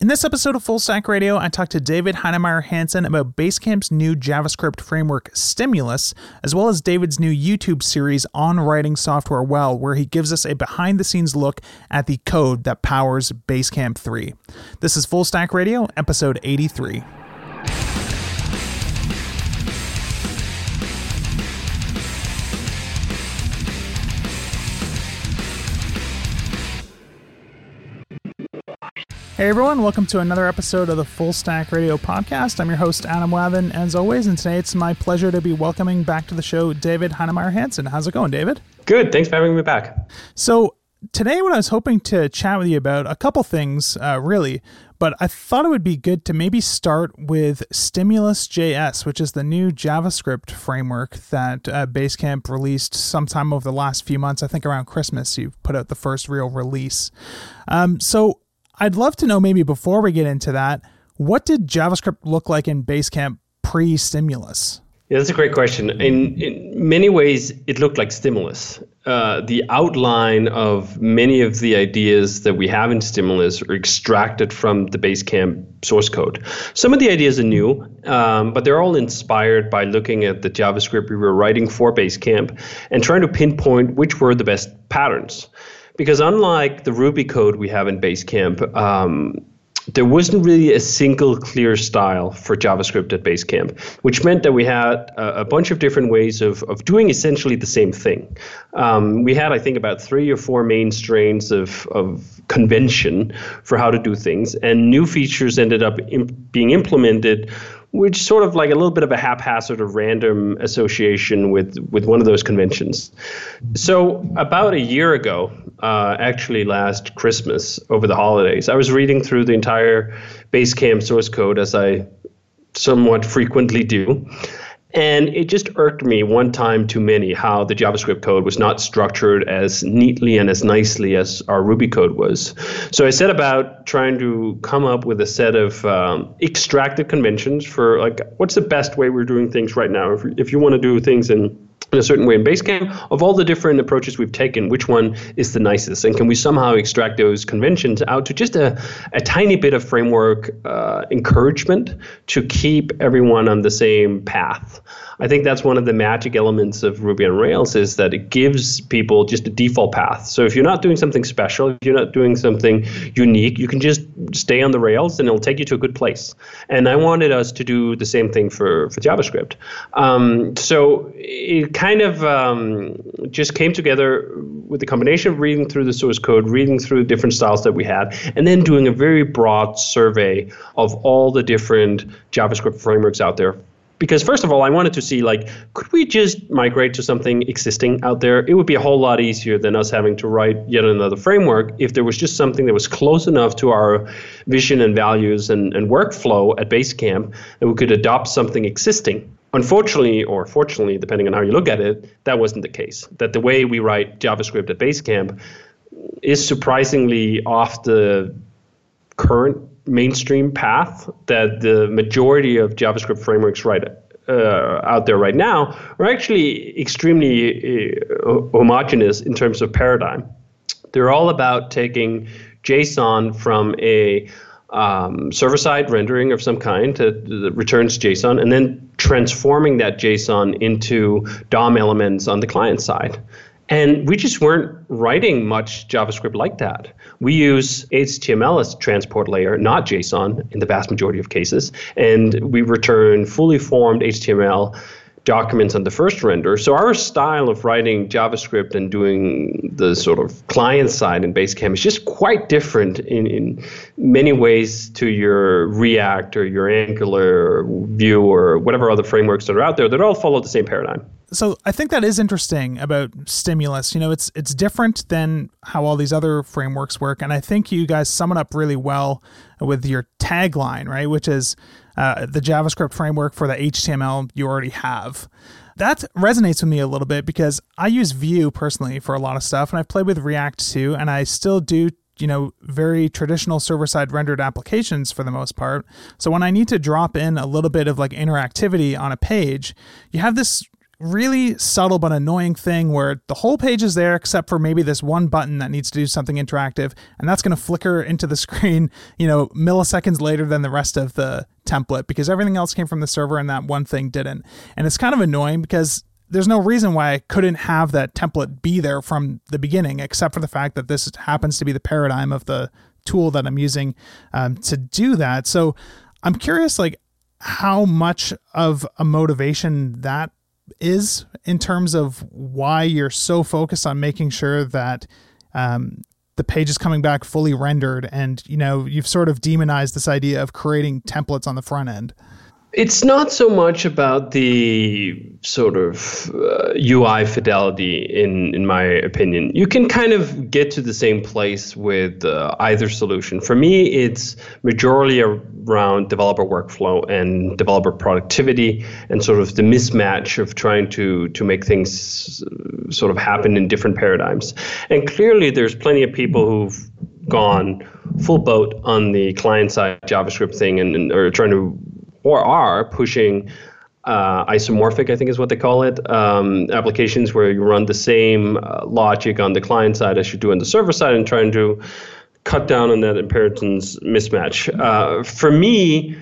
In this episode of Full Stack Radio, I talked to David Heinemeier Hansson about Basecamp's new JavaScript framework, Stimulus, as well as David's new YouTube series on writing software well, where he gives us a behind the scenes look at the code that powers Basecamp 3. This is Full Stack Radio, episode 83. Hey everyone, welcome to another episode of the Full Stack Radio podcast. I'm your host, Adam Wathan, as always, and today it's my pleasure to be welcoming back to the show David Heinemeier Hansson. How's it going, David? Good. Thanks for having me back. So, today, what I was hoping to chat with you about, a couple things, uh, really, but I thought it would be good to maybe start with Stimulus JS, which is the new JavaScript framework that uh, Basecamp released sometime over the last few months. I think around Christmas, you put out the first real release. Um, so, I'd love to know maybe before we get into that, what did JavaScript look like in Basecamp pre stimulus? Yeah, that's a great question. In, in many ways, it looked like stimulus. Uh, the outline of many of the ideas that we have in stimulus are extracted from the Basecamp source code. Some of the ideas are new, um, but they're all inspired by looking at the JavaScript we were writing for Basecamp and trying to pinpoint which were the best patterns because unlike the Ruby code we have in Basecamp, um, there wasn't really a single clear style for JavaScript at Basecamp, which meant that we had a, a bunch of different ways of, of doing essentially the same thing. Um, we had, I think, about three or four main strains of, of convention for how to do things, and new features ended up imp- being implemented which sort of like a little bit of a haphazard or random association with with one of those conventions. So about a year ago, uh, actually last Christmas over the holidays, I was reading through the entire Basecamp source code as I somewhat frequently do. And it just irked me one time too many how the JavaScript code was not structured as neatly and as nicely as our Ruby code was. So I set about trying to come up with a set of um, extracted conventions for like what's the best way we're doing things right now. If, if you want to do things in in a certain way in Basecamp, of all the different approaches we've taken, which one is the nicest? And can we somehow extract those conventions out to just a, a tiny bit of framework uh, encouragement to keep everyone on the same path? I think that's one of the magic elements of Ruby on Rails is that it gives people just a default path. So if you're not doing something special, if you're not doing something unique, you can just stay on the Rails and it'll take you to a good place. And I wanted us to do the same thing for, for JavaScript. Um, so it kind of um, just came together with the combination of reading through the source code, reading through different styles that we had, and then doing a very broad survey of all the different JavaScript frameworks out there because first of all, I wanted to see like, could we just migrate to something existing out there? It would be a whole lot easier than us having to write yet another framework if there was just something that was close enough to our vision and values and, and workflow at Basecamp that we could adopt something existing. Unfortunately, or fortunately, depending on how you look at it, that wasn't the case. That the way we write JavaScript at Basecamp is surprisingly off the current mainstream path that the majority of JavaScript frameworks write uh, out there right now are actually extremely uh, homogeneous in terms of paradigm. They're all about taking JSON from a um, server side rendering of some kind that, that returns JSON and then transforming that JSON into DOM elements on the client side. And we just weren't writing much JavaScript like that. We use HTML as transport layer, not JSON in the vast majority of cases. And we return fully formed HTML documents on the first render. So our style of writing JavaScript and doing the sort of client side in Basecamp is just quite different in, in many ways to your React or your Angular Vue or whatever other frameworks that are out there that all follow the same paradigm so I think that is interesting about stimulus. You know, it's it's different than how all these other frameworks work, and I think you guys sum it up really well with your tagline, right? Which is uh, the JavaScript framework for the HTML you already have. That resonates with me a little bit because I use Vue personally for a lot of stuff, and I've played with React too, and I still do you know very traditional server side rendered applications for the most part so when i need to drop in a little bit of like interactivity on a page you have this really subtle but annoying thing where the whole page is there except for maybe this one button that needs to do something interactive and that's going to flicker into the screen you know milliseconds later than the rest of the template because everything else came from the server and that one thing didn't and it's kind of annoying because there's no reason why I couldn't have that template be there from the beginning, except for the fact that this happens to be the paradigm of the tool that I'm using um, to do that. So I'm curious, like, how much of a motivation that is in terms of why you're so focused on making sure that um, the page is coming back fully rendered and you know you've sort of demonized this idea of creating templates on the front end it's not so much about the sort of uh, UI fidelity, in in my opinion. You can kind of get to the same place with uh, either solution. For me, it's majorly around developer workflow and developer productivity, and sort of the mismatch of trying to to make things uh, sort of happen in different paradigms. And clearly, there's plenty of people who've gone full boat on the client side JavaScript thing and, and are trying to or are pushing uh, isomorphic, I think is what they call it, um, applications where you run the same uh, logic on the client side as you do on the server side and trying to cut down on that inheritance mismatch. Uh, for me,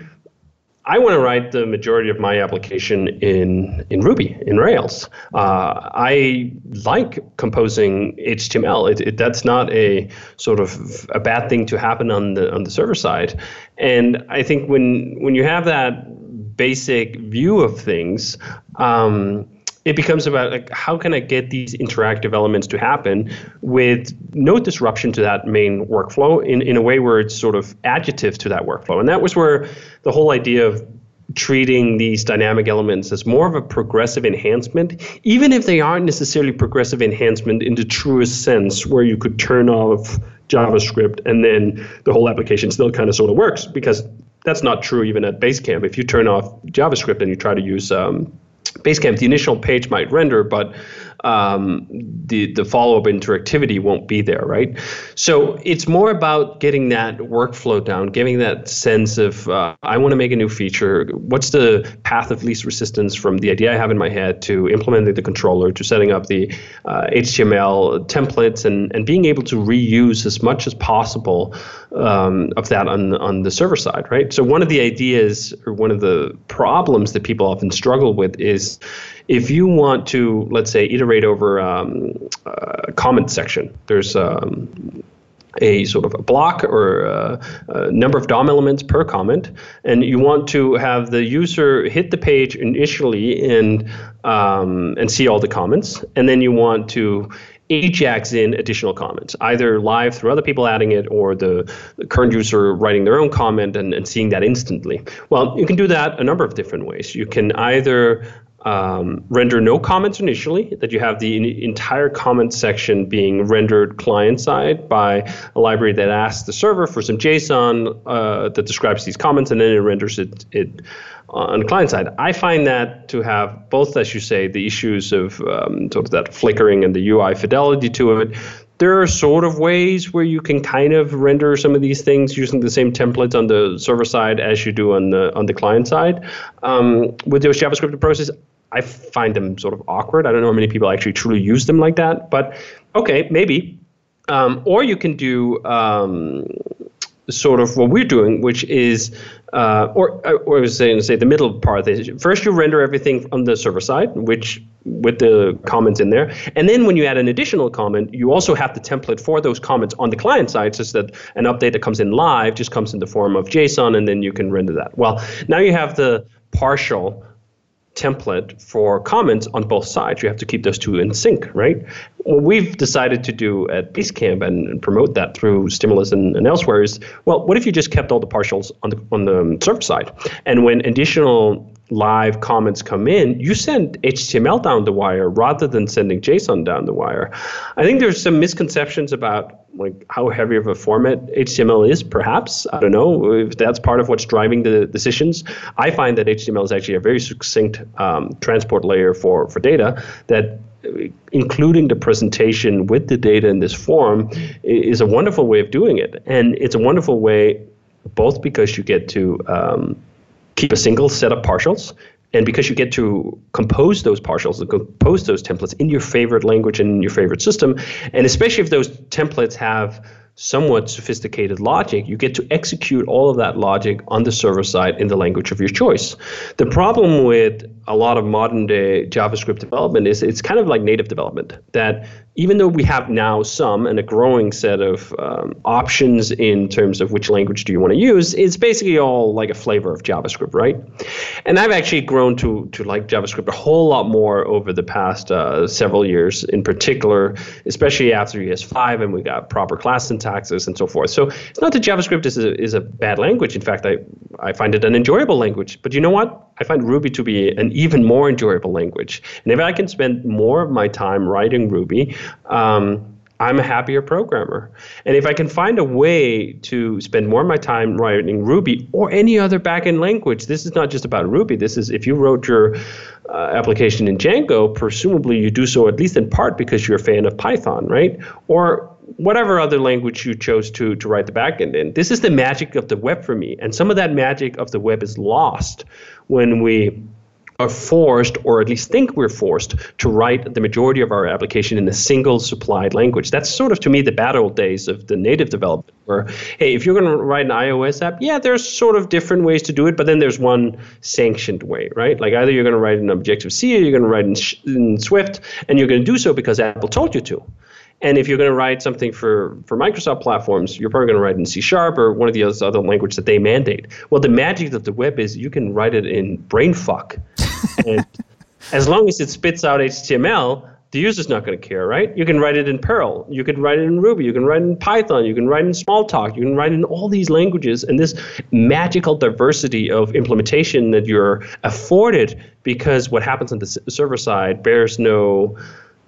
I want to write the majority of my application in in Ruby in Rails. Uh, I like composing HTML. It, it, that's not a sort of a bad thing to happen on the on the server side. And I think when when you have that basic view of things. Um, it becomes about like how can I get these interactive elements to happen with no disruption to that main workflow in, in a way where it's sort of additive to that workflow. And that was where the whole idea of treating these dynamic elements as more of a progressive enhancement, even if they aren't necessarily progressive enhancement in the truest sense, where you could turn off JavaScript and then the whole application still kind of sort of works, because that's not true even at Basecamp. If you turn off JavaScript and you try to use um, Basecamp, the initial page might render, but um, the the follow up interactivity won't be there, right? So it's more about getting that workflow down, giving that sense of uh, I want to make a new feature. What's the path of least resistance from the idea I have in my head to implementing the controller to setting up the uh, HTML templates and and being able to reuse as much as possible um, of that on on the server side, right? So one of the ideas or one of the problems that people often struggle with is if you want to, let's say, iterate over um, a comment section, there's um, a sort of a block or a, a, number of DOM elements per comment, and you want to have the user hit the page initially and um, and see all the comments, and then you want to Ajax in additional comments, either live through other people adding it or the, the current user writing their own comment and, and seeing that instantly. Well, you can do that a number of different ways. You can either um, render no comments initially, that you have the entire comment section being rendered client side by a library that asks the server for some JSON uh, that describes these comments, and then it renders it, it on client side. I find that to have both, as you say, the issues of um, sort of that flickering and the UI fidelity to it. There are sort of ways where you can kind of render some of these things using the same templates on the server side as you do on the on the client side. Um, with those JavaScript approaches, I find them sort of awkward. I don't know how many people actually truly use them like that, but okay, maybe. Um, or you can do um, sort of what we're doing, which is, uh, or, or I was saying, say the middle part. First, you render everything on the server side, which with the comments in there, and then when you add an additional comment, you also have the template for those comments on the client side, so that an update that comes in live just comes in the form of JSON, and then you can render that. Well, now you have the partial template for comments on both sides. You have to keep those two in sync, right? What we've decided to do at Basecamp and, and promote that through Stimulus and, and, elsewhere is, well, what if you just kept all the partials on the on the server side, and when additional live comments come in, you send HTML down the wire rather than sending JSON down the wire. I think there's some misconceptions about like how heavy of a format HTML is, perhaps. I don't know if that's part of what's driving the decisions. I find that HTML is actually a very succinct um, transport layer for, for data that including the presentation with the data in this form is a wonderful way of doing it. And it's a wonderful way both because you get to um, keep a single set of partials And because you get to compose those partials and compose those templates in your favorite language and your favorite system, and especially if those templates have somewhat sophisticated logic, you get to execute all of that logic on the server side in the language of your choice. The problem with a lot of modern day JavaScript development is it's kind of like native development that even though we have now some and a growing set of um, options in terms of which language do you want to use, it's basically all like a flavor of JavaScript, right? And I've actually grown to to like JavaScript a whole lot more over the past uh, several years, in particular, especially after ES5 and we got proper class syntaxes and so forth. So it's not that JavaScript is a, is a bad language. In fact, I, I find it an enjoyable language. But you know what? I find Ruby to be an even more enjoyable language. And if I can spend more of my time writing Ruby, um, I'm a happier programmer. And if I can find a way to spend more of my time writing Ruby or any other backend language, this is not just about Ruby. This is if you wrote your uh, application in Django, presumably you do so at least in part because you're a fan of Python, right? Or whatever other language you chose to to write the backend in. This is the magic of the web for me, and some of that magic of the web is lost when we are forced, or at least think we're forced, to write the majority of our application in a single supplied language. That's sort of, to me, the bad old days of the native development, where, hey, if you're going to write an iOS app, yeah, there's sort of different ways to do it, but then there's one sanctioned way, right? Like either you're going to write in Objective C or you're going to write in, in Swift, and you're going to do so because Apple told you to. And if you're going to write something for, for Microsoft platforms, you're probably going to write in C Sharp or one of the other languages that they mandate. Well, the magic of the web is you can write it in brainfuck. and as long as it spits out HTML, the user's not going to care, right? You can write it in Perl, you can write it in Ruby, you can write it in Python, you can write it in Smalltalk, you can write it in all these languages, and this magical diversity of implementation that you're afforded because what happens on the server side bears no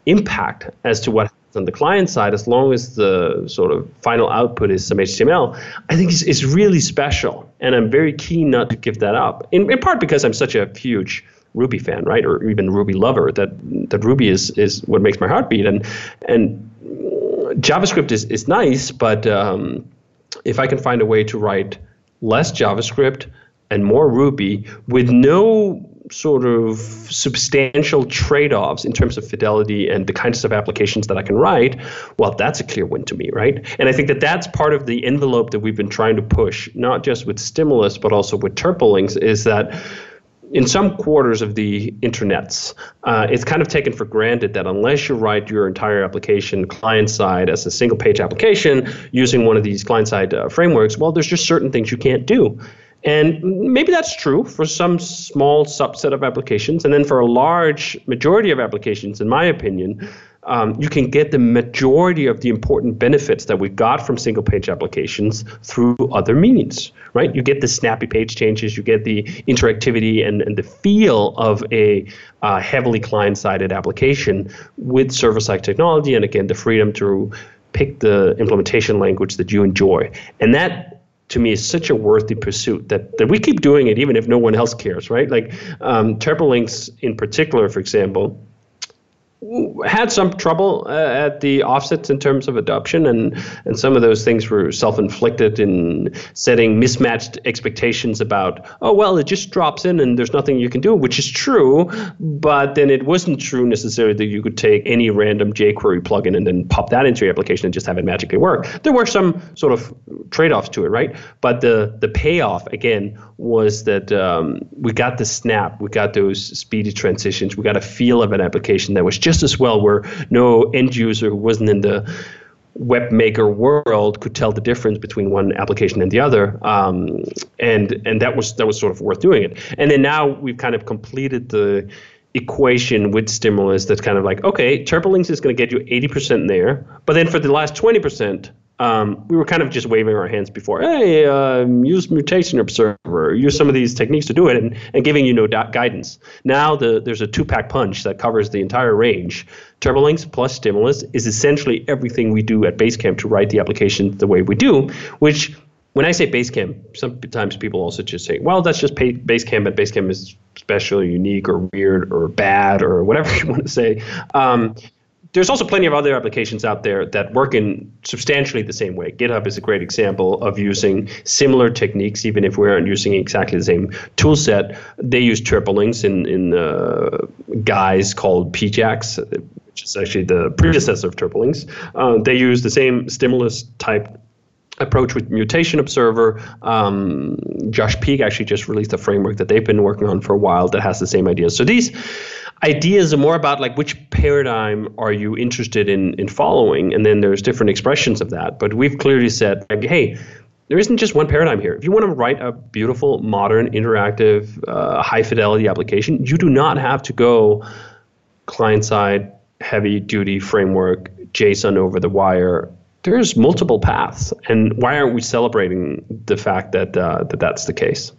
impact as to what on the client side, as long as the sort of final output is some HTML, I think it's, is really special. And I'm very keen not to give that up, in, in part because I'm such a huge Ruby fan, right? Or even Ruby lover, that, that Ruby is, is what makes my heart beat. And, and JavaScript is, is nice, but um, if I can find a way to write less JavaScript and more Ruby with no sort of substantial trade-offs in terms of fidelity and the kinds of applications that I can write, well, that's a clear win to me, right? And I think that that's part of the envelope that we've been trying to push, not just with stimulus, but also with Turbolinks, is that in some quarters of the internets, uh, it's kind of taken for granted that unless you write your entire application client side as a single page application using one of these client side uh, frameworks, well, there's just certain things you can't do. And maybe that's true for some small subset of applications. And then for a large majority of applications, in my opinion, um, you can get the majority of the important benefits that we got from single page applications through other means, right? You get the snappy page changes, you get the interactivity and, and the feel of a uh, heavily client sided application with server side technology, and again, the freedom to pick the implementation language that you enjoy. And that to me is such a worthy pursuit that, that we keep doing it even if no one else cares, right? Like um, in particular, for example, had some trouble uh, at the offsets in terms of adoption, and and some of those things were self-inflicted in setting mismatched expectations about oh well it just drops in and there's nothing you can do, which is true, but then it wasn't true necessarily that you could take any random jQuery plugin and then pop that into your application and just have it magically work. There were some sort of trade-offs to it, right? But the the payoff again was that um, we got the snap, we got those speedy transitions, we got a feel of an application that was just as well where no end user who wasn't in the web maker world could tell the difference between one application and the other um, and and that was that was sort of worth doing it. And then now we've kind of completed the equation with stimulus that's kind of like okay Turbolinks is going to get you 80% there but then for the last 20% um, we were kind of just waving our hands before. Hey, um, use mutation observer, use some of these techniques to do it, and, and giving you no da- guidance. Now the, there's a two-pack punch that covers the entire range. Turbolinks plus Stimulus is essentially everything we do at Basecamp to write the application the way we do, which when I say Basecamp, sometimes people also just say, well, that's just Basecamp, but Basecamp is special, unique, or weird, or bad, or whatever you want to say. Um, there's also plenty of other applications out there that work in substantially the same way. GitHub is a great example of using similar techniques, even if we aren't using exactly the same tool set. They use Turbolinks in, in uh, guys called PJAX, which is actually the predecessor of triple. Uh, they use the same stimulus type approach with mutation observer um, Josh Peek actually just released a framework that they've been working on for a while that has the same ideas so these ideas are more about like which paradigm are you interested in in following? And then there's different expressions of that. But we've clearly said like hey there isn't just one paradigm here. If you want to write a beautiful modern interactive uh, high fidelity application you do not have to go client side heavy duty framework json over the wire. There's multiple paths, and why aren't we celebrating the fact that uh, that that's the case?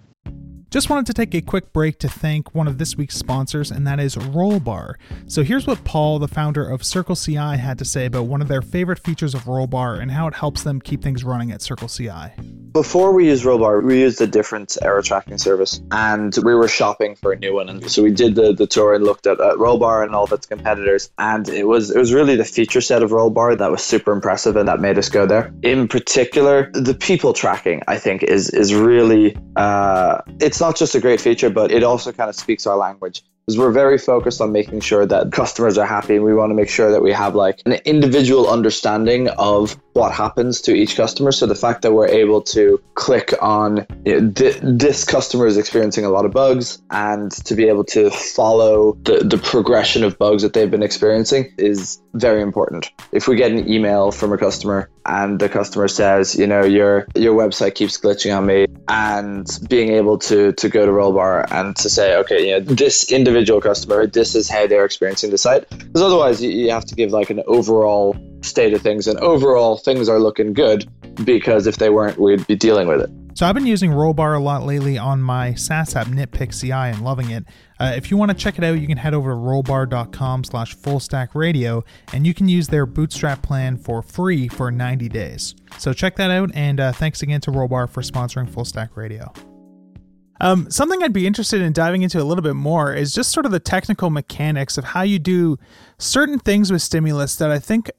Just wanted to take a quick break to thank one of this week's sponsors, and that is Rollbar. So here's what Paul, the founder of Circle CI, had to say about one of their favorite features of Rollbar and how it helps them keep things running at Circle CI. Before we used Rollbar, we used a different error tracking service, and we were shopping for a new one. And so we did the, the tour and looked at, at Rollbar and all of its competitors, and it was it was really the feature set of Rollbar that was super impressive, and that made us go there. In particular, the people tracking, I think, is is really uh, it's not just a great feature, but it also kind of speaks our language. Because we're very focused on making sure that customers are happy and we want to make sure that we have like an individual understanding of what happens to each customer. So the fact that we're able to click on you know, th- this customer is experiencing a lot of bugs and to be able to follow the, the progression of bugs that they've been experiencing is very important. If we get an email from a customer and the customer says you know your your website keeps glitching on me and being able to to go to rollbar and to say okay you know this individual customer this is how they're experiencing the site. Because otherwise you, you have to give like an overall state of things and overall things are looking good because if they weren't we'd be dealing with it so I've been using Rollbar a lot lately on my SaaS app Nitpick CI and loving it. Uh, if you want to check it out, you can head over to rollbar.com slash fullstackradio and you can use their bootstrap plan for free for 90 days. So check that out and uh, thanks again to Rollbar for sponsoring Full Stack Radio. Um, something I'd be interested in diving into a little bit more is just sort of the technical mechanics of how you do certain things with stimulus that I think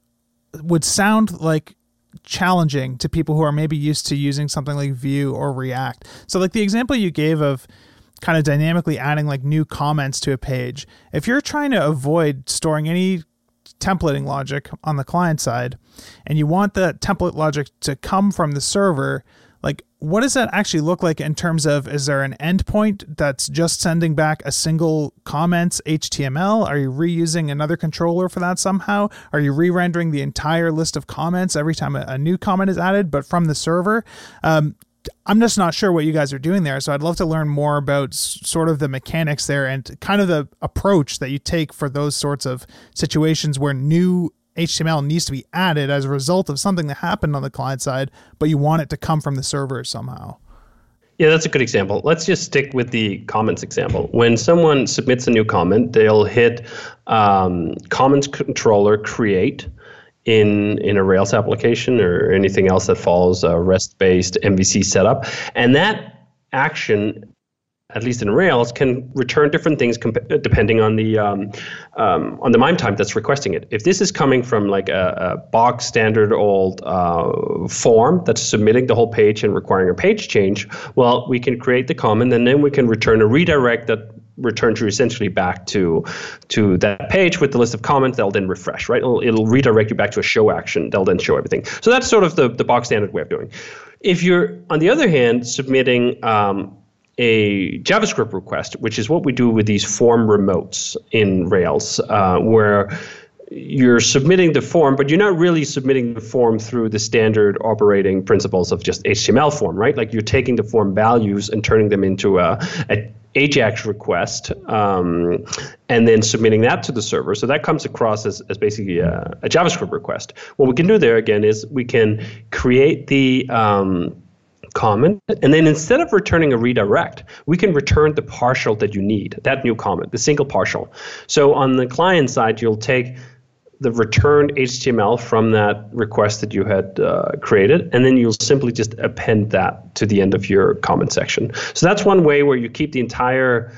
would sound like challenging to people who are maybe used to using something like Vue or React. So, like the example you gave of kind of dynamically adding like new comments to a page, if you're trying to avoid storing any templating logic on the client side and you want the template logic to come from the server, like what does that actually look like in terms of is there an endpoint that's just sending back a single comments html are you reusing another controller for that somehow are you re-rendering the entire list of comments every time a, a new comment is added but from the server um, I'm just not sure what you guys are doing there. So I'd love to learn more about sort of the mechanics there and kind of the approach that you take for those sorts of situations where new HTML needs to be added as a result of something that happened on the client side, but you want it to come from the server somehow. Yeah, that's a good example. Let's just stick with the comments example. When someone submits a new comment, they'll hit um, comments controller create in in a Rails application or anything else that follows a REST-based MVC setup, and that action at least in Rails, can return different things comp- depending on the um, um, on the MIME type that's requesting it. If this is coming from like a, a box standard old uh, form that's submitting the whole page and requiring a page change, well, we can create the comment and then we can return a redirect that returns you essentially back to to that page with the list of comments They'll then refresh right? It'll, it'll redirect you back to a show action. They'll then show everything. So that's sort of the, the box standard way of doing. If you're on the other hand submitting um, a JavaScript request, which is what we do with these form remotes in Rails, uh, where you're submitting the form, but you're not really submitting the form through the standard operating principles of just HTML form, right? Like you're taking the form values and turning them into a, a AJAX request um, and then submitting that to the server. So that comes across as, as basically a, a, JavaScript request. What we can do there again is we can create the um, comment. And then instead of returning a redirect, we can return the partial that you need, that new comment, the single partial. So on the client side, you'll take the returned HTML from that request that you had uh, created, and then you'll simply just append that to the end of your comment section. So that's one way where you keep the entire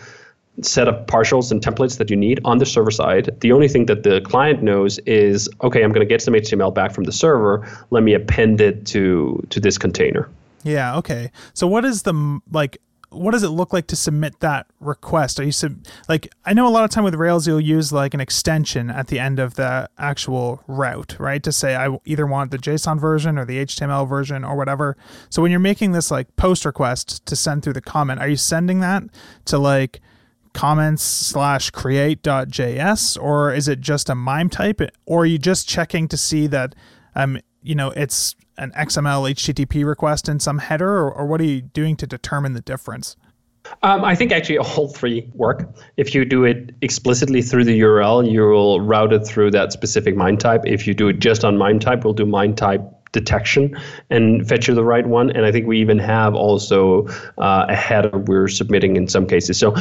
set of partials and templates that you need on the server side. The only thing that the client knows is, okay, I'm going to get some HTML back from the server. Let me append it to to this container. Yeah. Okay. So what is the like? What does it look like to submit that request? Are you sub- like I know a lot of time with Rails you'll use like an extension at the end of the actual route, right? To say I either want the JSON version or the HTML version or whatever. So when you're making this like post request to send through the comment, are you sending that to like comments slash create.js or is it just a mime type or are you just checking to see that um you know it's an xml http request in some header or, or what are you doing to determine the difference um, I think actually all three work. If you do it explicitly through the URL, you will route it through that specific MIME type. If you do it just on MIME type, we'll do MIME type detection and fetch you the right one. And I think we even have also uh, a header we're submitting in some cases. So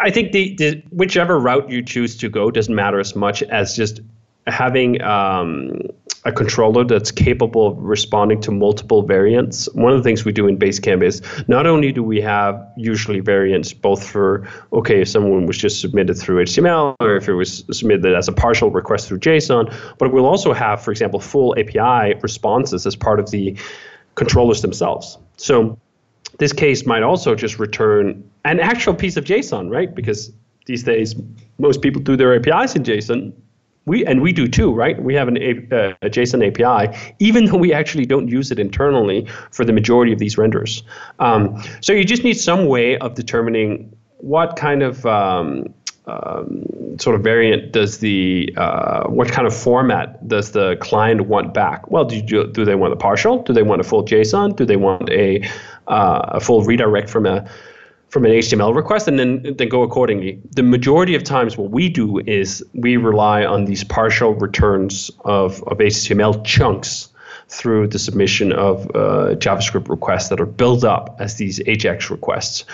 I think the, the whichever route you choose to go doesn't matter as much as just having um, a controller that's capable of responding to multiple variants. One of the things we do in Basecamp is not only do we have usually variants both for, okay, if someone was just submitted through HTML or if it was submitted as a partial request through JSON, but we'll also have, for example, full API responses as part of the controllers themselves. So this case might also just return an actual piece of JSON, right? Because these days, most people do their APIs in JSON we and we do too, right? We have an uh, a JSON API, even though we actually don't use it internally for the majority of these renders. Um, so you just need some way of determining what kind of um, um, sort of variant does the uh, what kind of format does the client want back? Well, do you, do they want a partial? Do they want a full JSON? Do they want a uh, a full redirect from a from an HTML request and then then go accordingly. The majority of times what we do is we rely on these partial returns of, of HTML chunks through the submission of uh, JavaScript requests that are built up as these AJAX requests.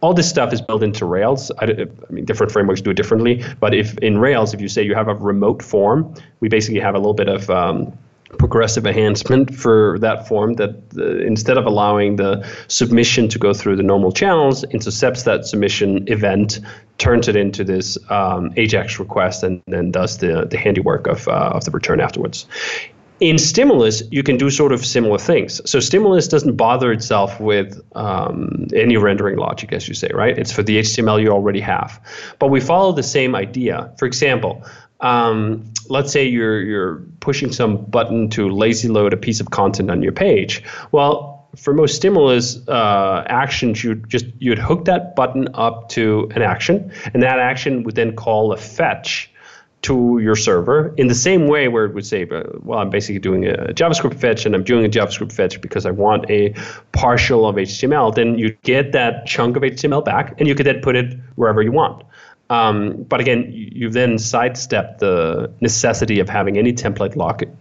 All this stuff is built into Rails. I, I mean, different frameworks do it differently, but if in Rails, if you say you have a remote form, we basically have a little bit of um, progressive enhancement for that form that uh, instead of allowing the submission to go through the normal channels, intercepts that submission event, turns it into this um, AJAX request, and then does the, the handiwork of, uh, of the return afterwards. In Stimulus, you can do sort of similar things. So Stimulus doesn't bother itself with um, any rendering logic, as you say, right? It's for the HTML you already have. But we follow the same idea. For example, um, let's say you're you're pushing some button to lazy load a piece of content on your page. Well, for most stimulus uh, actions, you just you'd hook that button up to an action, and that action would then call a fetch to your server in the same way where it would say, well, I'm basically doing a JavaScript fetch and I'm doing a JavaScript fetch because I want a partial of HTML. Then you get that chunk of HTML back and you could then put it wherever you want. Um, but again, you then sidestep the necessity of having any template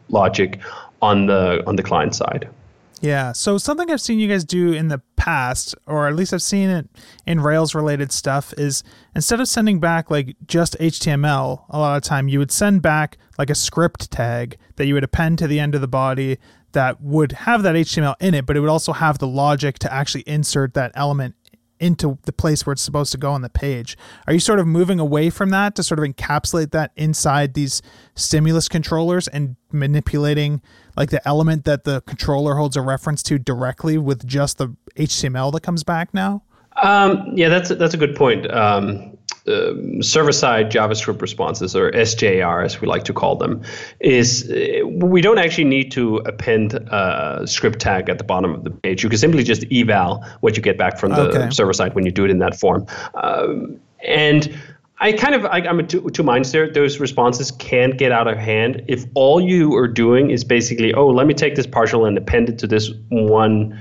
logic on the on the client side. Yeah. So something I've seen you guys do in the past, or at least I've seen it in Rails related stuff, is instead of sending back like just HTML, a lot of time you would send back like a script tag that you would append to the end of the body that would have that HTML in it, but it would also have the logic to actually insert that element into the place where it's supposed to go on the page. Are you sort of moving away from that to sort of encapsulate that inside these stimulus controllers and manipulating like the element that the controller holds a reference to directly with just the HTML that comes back now? Um, yeah, that's that's a good point. Um, uh, server-side JavaScript responses, or SJR as we like to call them, is uh, we don't actually need to append a script tag at the bottom of the page. You can simply just eval what you get back from the okay. server side when you do it in that form. Um, and I kind of I, am two, two minds there. Those responses can get out of hand if all you are doing is basically, oh, let me take this partial and append it to this one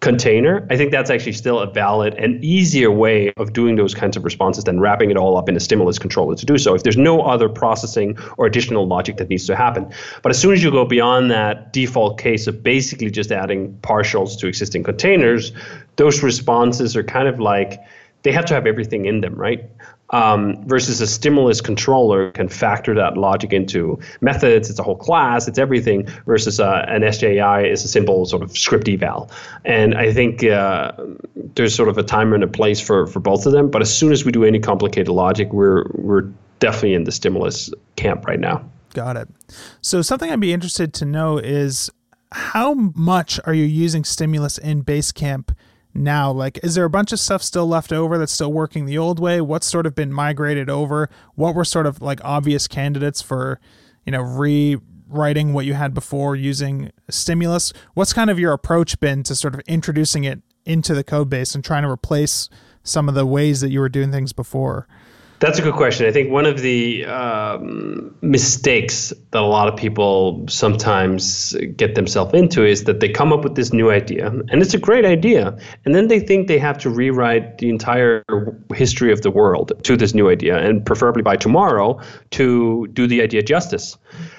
container, I think that's actually still a valid and easier way of doing those kinds of responses than wrapping it all up in a stimulus controller to do so. If there's no other processing or additional logic that needs to happen. But as soon as you go beyond that default case of basically just adding partials to existing containers, those responses are kind of like they have to have everything in them, right? Um, versus a stimulus controller can factor that logic into methods. It's a whole class. It's everything. Versus uh, an SJR is a simple sort of script eval. And I think uh, there's sort of a time and a place for for both of them. But as soon as we do any complicated logic, we're we're definitely in the stimulus camp right now. Got it. So something I'd be interested to know is how much are you using stimulus in Basecamp? Now? Like, is there a bunch of stuff still left over that's still working the old way? What's sort of been migrated over? What were sort of like obvious candidates for, you know, rewriting what you had before using stimulus? What's kind of your approach been to sort of introducing it into the code base and trying to replace some of the ways that you were doing things before? That's a good question. I think one of the um, mistakes that a lot of people sometimes get themselves into is that they come up with this new idea, and it's a great idea, and then they think they have to rewrite the entire history of the world to this new idea, and preferably by tomorrow to do the idea justice.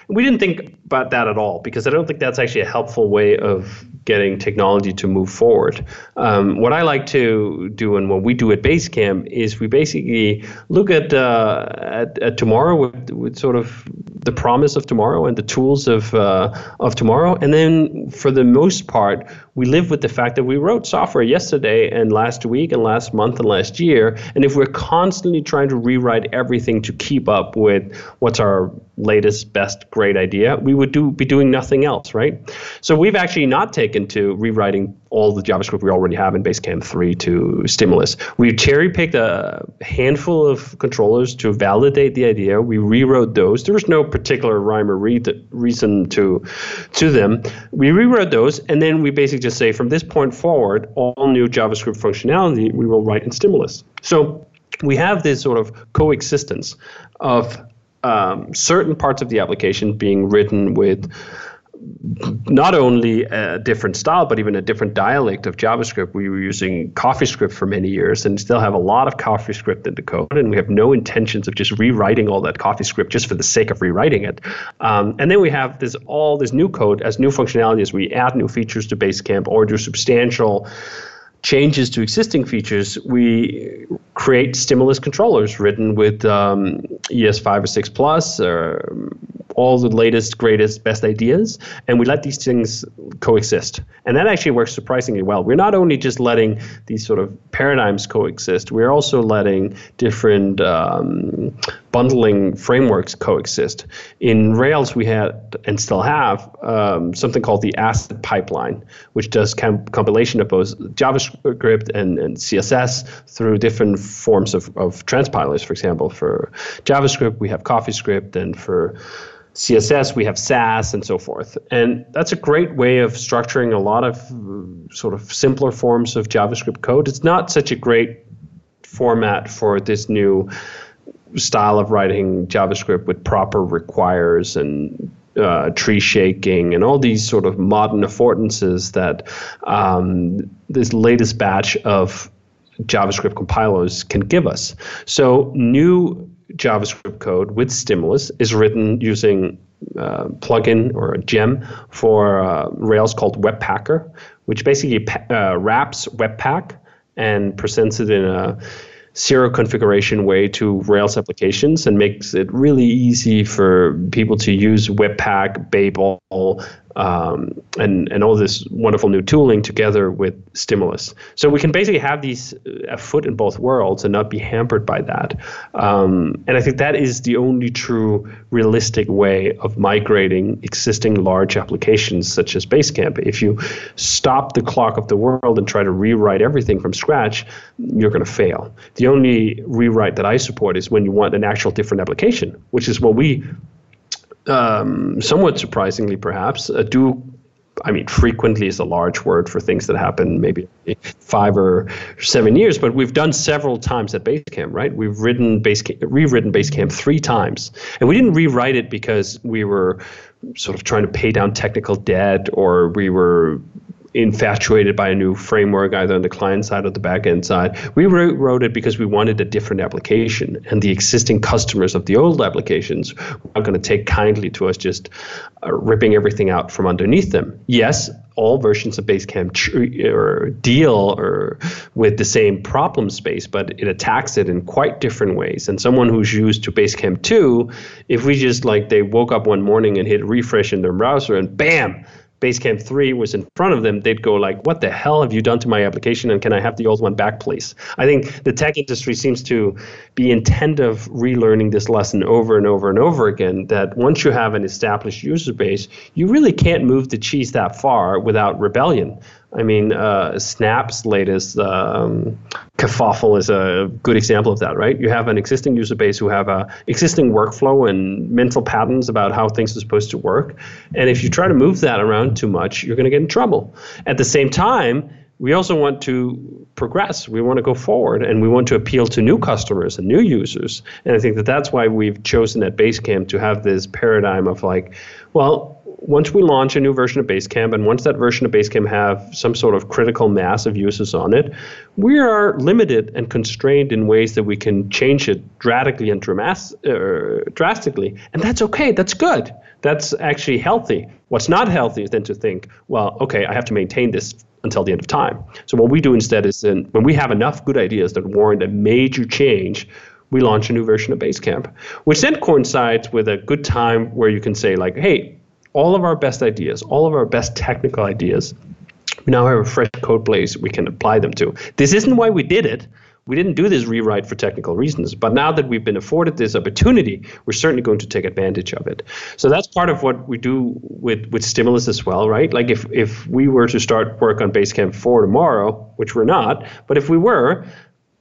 We didn't think about that at all because I don't think that's actually a helpful way of getting technology to move forward. Um, what I like to do and what we do at Basecamp is we basically look at, uh, at, at, tomorrow with, with sort of the promise of tomorrow and the tools of, uh, of tomorrow. And then for the most part, we live with the fact that we wrote software yesterday and last week and last month and last year. And if we're constantly trying to rewrite everything to keep up with what's our latest, best, great idea, we would do be doing nothing else, right? So we've actually not taken to rewriting all the JavaScript we already have in Basecamp 3 to Stimulus. We cherry picked a handful of controllers to validate the idea. We rewrote those. There was no particular rhyme or reason to to them. We rewrote those, and then we basically just say from this point forward, all new JavaScript functionality we will write in Stimulus. So we have this sort of coexistence of um, certain parts of the application being written with not only a different style, but even a different dialect of JavaScript. We were using CoffeeScript for many years and still have a lot of CoffeeScript in the code. And we have no intentions of just rewriting all that CoffeeScript just for the sake of rewriting it. Um, and then we have this all this new code as new functionality as we add new features to Basecamp or do substantial changes to existing features, we create stimulus controllers written with um, ES5 or 6 plus or all the latest, greatest, best ideas, and we let these things coexist. And that actually works surprisingly well. We're not only just letting these sort of paradigms coexist, we're also letting different um, bundling frameworks coexist. In Rails, we had and still have um, something called the asset pipeline, which does com- compilation of both JavaScript and, and CSS through different forms of, of transpilers. For example, for JavaScript, we have CoffeeScript, and for CSS, we have Sass and so forth. And that's a great way of structuring a lot of uh, sort of simpler forms of JavaScript code. It's not such a great format for this new style of writing JavaScript with proper requires and uh, tree shaking and all these sort of modern affordances that um, this latest batch of JavaScript compilers can give us. So new JavaScript code with Stimulus is written using uh, plugin or a gem for uh, Rails called Webpacker, which basically uh, wraps Webpack and presents it in a zero configuration way to Rails applications and makes it really easy for people to use Webpack, Babel, um, and and all this wonderful new tooling together with stimulus. So we can basically have these a foot in both worlds and not be hampered by that. Um, and I think that is the only true realistic way of migrating existing large applications such as Basecamp. If you stop the clock of the world and try to rewrite everything from scratch, you're going to fail. The only rewrite that I support is when you want an actual different application, which is what we um, somewhat surprisingly, perhaps, uh, do. I mean, frequently is a large word for things that happen maybe five or seven years, but we've done several times at Basecamp, right? We've written Basecamp, rewritten Basecamp three times, and we didn't rewrite it because we were sort of trying to pay down technical debt or we were infatuated by a new framework, either on the client side or the backend side. We wrote, it because we wanted a different application, and the existing customers of the old applications are going to take kindly to us just uh, ripping everything out from underneath them. Yes, all versions of Basecamp tr- or deal or with the same problem space, but it attacks it in quite different ways. And someone who's used to Basecamp 2, if we just like they woke up one morning and hit refresh in their browser and bam, Basecamp 3 was in front of them, they'd go like, "What the hell have you done to my application? And can I have the old one back, please?" I think the tech industry seems to be intent of relearning this lesson over and over and over again. That once you have an established user base, you really can't move the cheese that far without rebellion. I mean, uh, Snap's latest um, kerfuffle is a good example of that, right? You have an existing user base who have a existing workflow and mental patterns about how things are supposed to work, and if you try to move that around too much, you're going to get in trouble. At the same time, we also want to progress. We want to go forward, and we want to appeal to new customers and new users. And I think that that's why we've chosen at Basecamp to have this paradigm of like, well, once we launch a new version of Basecamp, and once that version of Basecamp have some sort of critical mass of users on it, we are limited and constrained in ways that we can change it drastically and dramas- uh, drastically, and that's okay. That's good. That's actually healthy. What's not healthy is then to think, well, okay, I have to maintain this until the end of time. So what we do instead is, when we have enough good ideas that warrant a major change, we launch a new version of Basecamp, which then coincides with a good time where you can say like, hey, all of our best ideas, all of our best technical ideas, we now have a fresh code base we can apply them to. This isn't why we did it. We didn't do this rewrite for technical reasons, but now that we've been afforded this opportunity, we're certainly going to take advantage of it. So that's part of what we do with, with Stimulus as well, right? Like if, if we were to start work on Basecamp 4 tomorrow, which we're not, but if we were,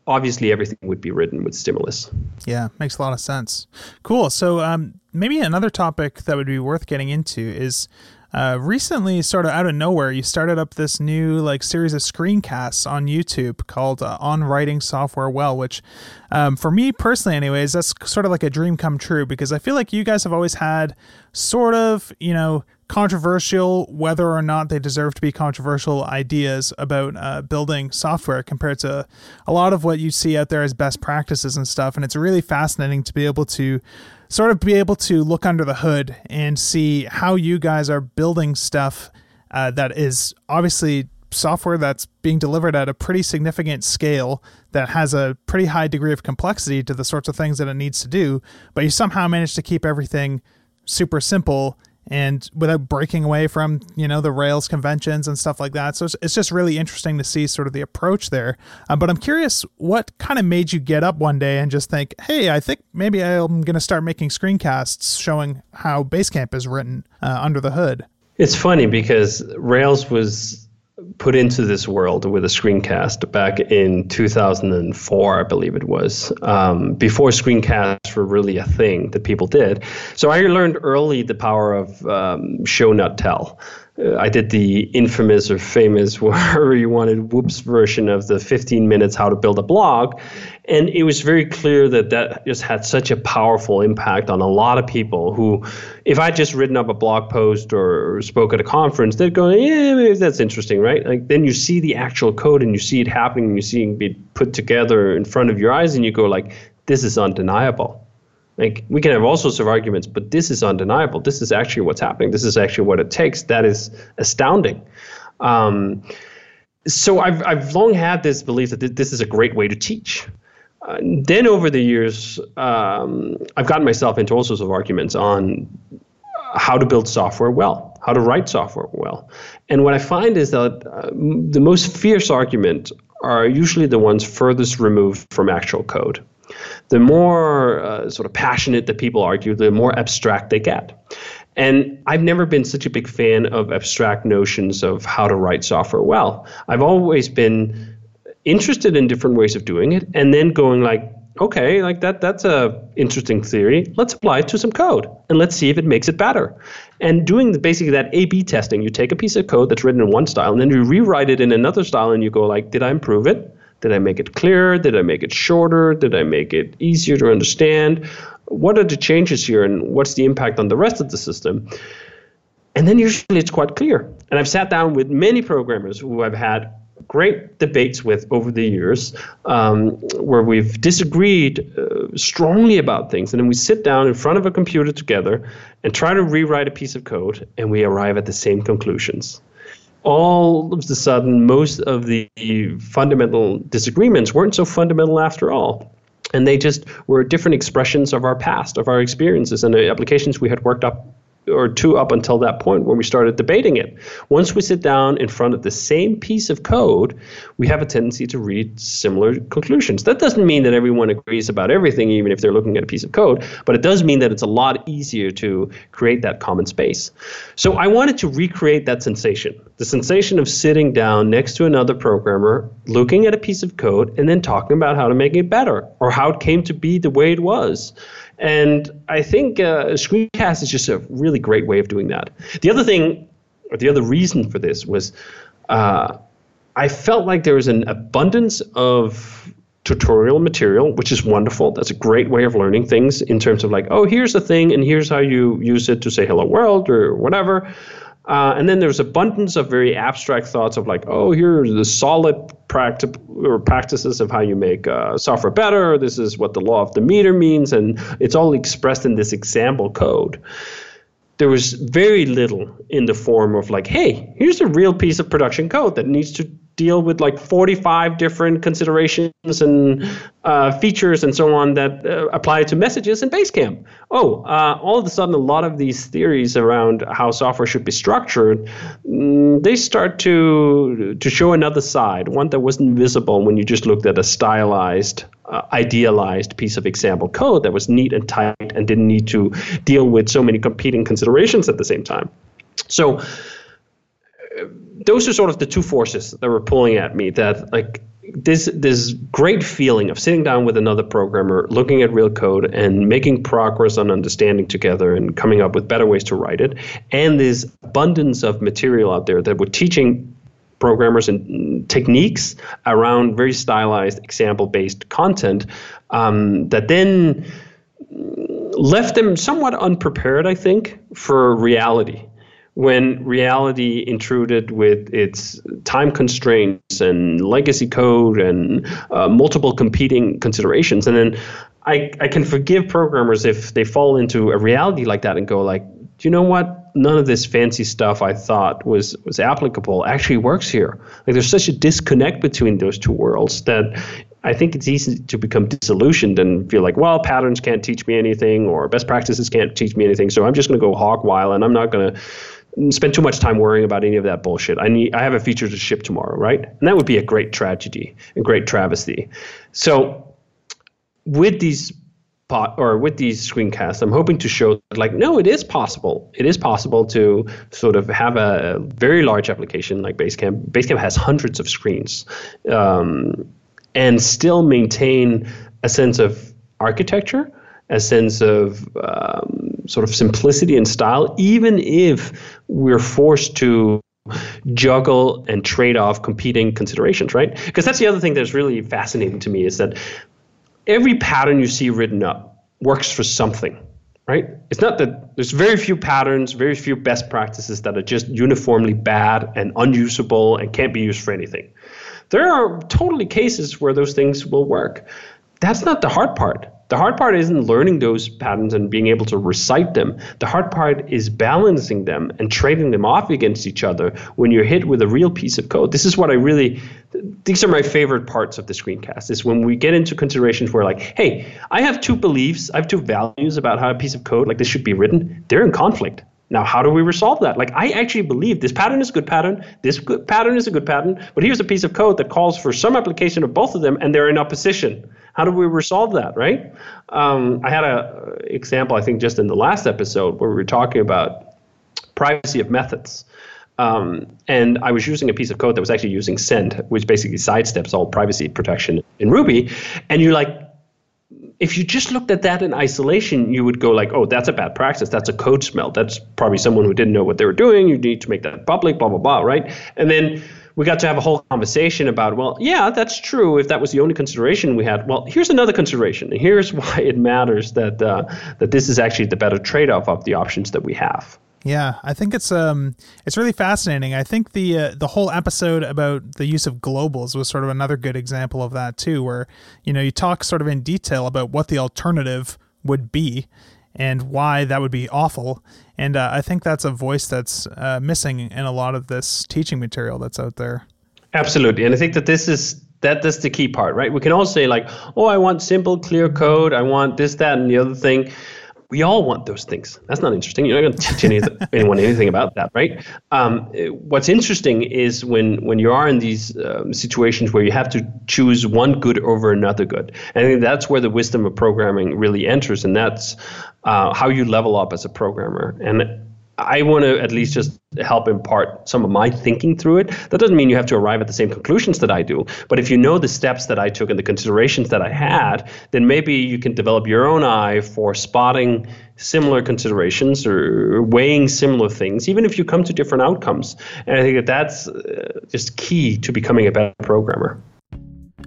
obviously everything would be written with stimulus. Yeah, makes a lot of sense. Cool. So um, maybe another topic that would be worth getting into is uh, recently, sort of out of nowhere, you started up this new like series of screencasts on YouTube called uh, "On Writing Software Well," which, um, for me personally, anyways, that's sort of like a dream come true because I feel like you guys have always had sort of you know controversial, whether or not they deserve to be controversial ideas about uh, building software compared to a lot of what you see out there as best practices and stuff. And it's really fascinating to be able to sort of be able to look under the hood and see how you guys are building stuff uh, that is obviously software that's being delivered at a pretty significant scale that has a pretty high degree of complexity to the sorts of things that it needs to do, but you somehow manage to keep everything super simple and without breaking away from you know the rails conventions and stuff like that. So it's, it's just really interesting to see sort of the approach there. Uh, but i'm curious what kind of made you get up one day and just think hey i think maybe i'm going to start making screencasts showing how basecamp is written uh, under the hood. It's funny because rails was put into this world with a screencast back in 2004, I believe it was, um, before screencasts were really a thing that people did. So I learned early the power of um, show, not tell. Uh, I did the infamous or famous, wherever you wanted, whoops version of the 15 minutes how to build a blog. And it was very clear that that just had such a powerful impact on a lot of people who, if I'd just written up a blog post or spoke at a conference, they'd go, yeah, that's interesting, right? Like then you see the actual code and you see it happening and you see it be put together in front of your eyes and you go like, this is undeniable. Like we can have all sorts of arguments, but this is undeniable. This is actually what's happening. This is actually what it takes. That is astounding. Um, so I've I've long had this belief that this is a great way to teach. Uh, then over the years, um, I've gotten myself into all sorts of arguments on how to build software well, how to write software well. And what I find is that uh, the most fierce argument are usually the ones furthest removed from actual code. The more uh, sort of passionate the people argue, the more abstract they get. And I've never been such a big fan of abstract notions of how to write software well. I've always been interested in different ways of doing it and then going like okay like that that's a interesting theory let's apply it to some code and let's see if it makes it better and doing basically that a b testing you take a piece of code that's written in one style and then you rewrite it in another style and you go like did i improve it did i make it clearer did i make it shorter did i make it easier to understand what are the changes here and what's the impact on the rest of the system And then usually it's quite clear. And I've sat down with many programmers who I've had great debates with over the years um, where we've disagreed uh, strongly about things. And then we sit down in front of a computer together and try to rewrite a piece of code, and we arrive at the same conclusions. All of a sudden, most of the fundamental disagreements weren't so fundamental after all. And they just were different expressions of our past, of our experiences, and the applications we had worked up or two up until that point when we started debating it. Once we sit down in front of the same piece of code, we have a tendency to read similar conclusions. That doesn't mean that everyone agrees about everything, even if they're looking at a piece of code, but it does mean that it's a lot easier to create that common space. So I wanted to recreate that sensation the sensation of sitting down next to another programmer, looking at a piece of code, and then talking about how to make it better or how it came to be the way it was. And I think uh, Screencast is just a really great way of doing that. The other thing, or the other reason for this was uh, I felt like there was an abundance of tutorial material, which is wonderful. That's a great way of learning things in terms of like, oh, here's the thing, and here's how you use it to say hello world or whatever. Uh, and then there's abundance of very abstract thoughts of like, oh, here are the solid practi- or practices of how you make uh, software better. This is what the law of Demeter means, and it's all expressed in this example code. There was very little in the form of like, hey, here's a real piece of production code that needs to deal with like 45 different considerations and uh, features and so on that uh, apply to messages in Basecamp. Oh, uh, all of a sudden, a lot of these theories around how software should be structured, mm, they start to to show another side, one that wasn't visible when you just looked at a stylized, uh, idealized piece of example code that was neat and tight and didn't need to deal with so many competing considerations at the same time. So those are sort of the two forces that were pulling at me that like this this great feeling of sitting down with another programmer, looking at real code and making progress on understanding together and coming up with better ways to write it, and this abundance of material out there that we're teaching programmers and techniques around very stylized example-based content um, that then left them somewhat unprepared, I think, for reality when reality intruded with its time constraints and legacy code and uh, multiple competing considerations. And then I, I can forgive programmers if they fall into a reality like that and go like, do you know what? None of this fancy stuff I thought was was applicable actually works here. Like there's such a disconnect between those two worlds that I think it's easy to become disillusioned and feel like, well, patterns can't teach me anything, or best practices can't teach me anything. So I'm just going to go hog wild, and I'm not going to spend too much time worrying about any of that bullshit. I need I have a feature to ship tomorrow, right? And that would be a great tragedy, a great travesty. So with these pot or with these screencasts, I'm hoping to show like no, it is possible. It is possible to sort of have a very large application like Basecamp. Basecamp has hundreds of screens, um, and still maintain a sense of architecture, a sense of um, sort of simplicity and style, even if we're forced to juggle and trade off competing considerations, right? Because that's the other thing that's really fascinating to me is that every pattern you see written up works for something, right? It's not that there's very few patterns, very few best practices that are just uniformly bad and unusable and can't be used for anything. There are totally cases where those things will work. That's not the hard part. The hard part isn't learning those patterns and being able to recite them. The hard part is balancing them and trading them off against each other when you're hit with a real piece of code. This is what I really these are my favorite parts of the screencast is when we get into considerations where like, hey, I have two beliefs, I have two values about how a piece of code like this should be written. They're in conflict. Now, how do we resolve that? Like, I actually believe this pattern is a good pattern, this good pattern is a good pattern, but here's a piece of code that calls for some application of both of them, and they're in opposition. How do we resolve that, right? Um, I had a example, I think, just in the last episode where we were talking about privacy of methods. Um, and I was using a piece of code that was actually using send, which basically sidesteps all privacy protection in Ruby. And you're like, if you just looked at that in isolation, you would go like, oh, that's a bad practice. That's a code smell. That's probably someone who didn't know what they were doing. You need to make that public, blah, blah, blah, right? And then we got to have a whole conversation about, well, yeah, that's true. If that was the only consideration we had, well, here's another consideration. And here's why it matters that, uh, that this is actually the better trade off of the options that we have. Yeah, I think it's um it's really fascinating. I think the uh, the whole episode about the use of globals was sort of another good example of that too, where you know you talk sort of in detail about what the alternative would be and why that would be awful. And uh, I think that's a voice that's uh, missing in a lot of this teaching material that's out there. Absolutely, and I think that this is that that's the key part, right? We can all say like, "Oh, I want simple, clear code. I want this, that, and the other thing." We all want those things. That's not interesting. You're not going to teach any, anyone anything about that, right? Um, what's interesting is when when you are in these um, situations where you have to choose one good over another good. And I think that's where the wisdom of programming really enters, and that's uh, how you level up as a programmer. And I want to at least just help impart some of my thinking through it. That doesn't mean you have to arrive at the same conclusions that I do, but if you know the steps that I took and the considerations that I had, then maybe you can develop your own eye for spotting similar considerations or weighing similar things, even if you come to different outcomes. And I think that that's uh, just key to becoming a better programmer.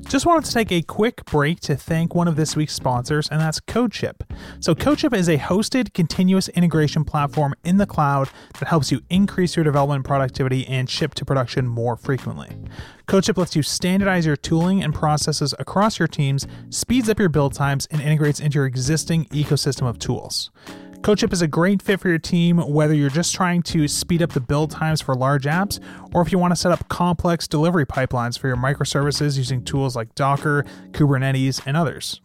Just wanted to take a quick break to thank one of this week's sponsors, and that's CodeShip. So, CodeShip is a hosted continuous integration platform in the cloud that helps you increase your development productivity and ship to production more frequently. CodeShip lets you standardize your tooling and processes across your teams, speeds up your build times, and integrates into your existing ecosystem of tools. CodeShip is a great fit for your team, whether you're just trying to speed up the build times for large apps, or if you want to set up complex delivery pipelines for your microservices using tools like Docker, Kubernetes, and others.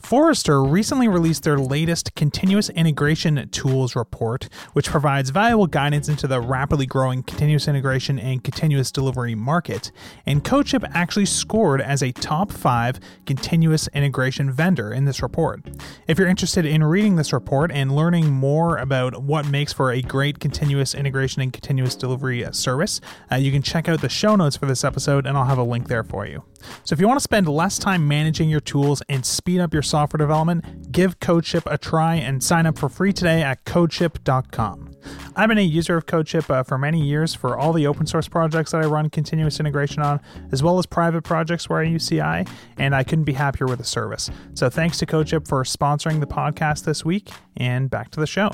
Forrester recently released their latest continuous integration tools report, which provides valuable guidance into the rapidly growing continuous integration and continuous delivery market. And CodeShip actually scored as a top five continuous integration vendor in this report. If you're interested in reading this report and learning more about what makes for a great continuous integration and continuous delivery service, uh, you can check out the show notes for this episode, and I'll have a link there for you. So if you want to spend less time managing your tools and speed up your software development, give CodeShip a try and sign up for free today at codeship.com. I've been a user of CodeShip uh, for many years for all the open source projects that I run continuous integration on, as well as private projects where I use CI, and I couldn't be happier with the service. So thanks to CodeShip for sponsoring the podcast this week, and back to the show.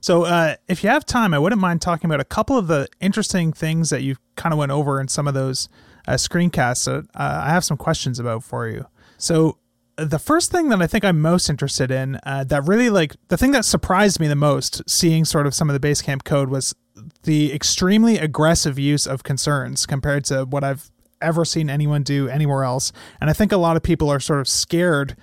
So, uh, if you have time, I wouldn't mind talking about a couple of the interesting things that you kind of went over in some of those uh, screencasts uh, I have some questions about for you. So, the first thing that I think I'm most interested in, uh, that really like the thing that surprised me the most, seeing sort of some of the Basecamp code, was the extremely aggressive use of concerns compared to what I've ever seen anyone do anywhere else. And I think a lot of people are sort of scared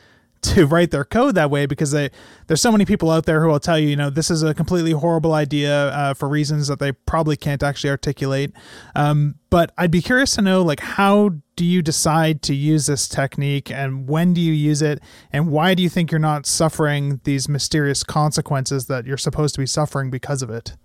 to write their code that way because they there's so many people out there who will tell you you know this is a completely horrible idea uh, for reasons that they probably can't actually articulate. Um, but i'd be curious to know like how do you decide to use this technique and when do you use it? And why do you think you're not suffering these mysterious consequences that you're supposed to be suffering because of it?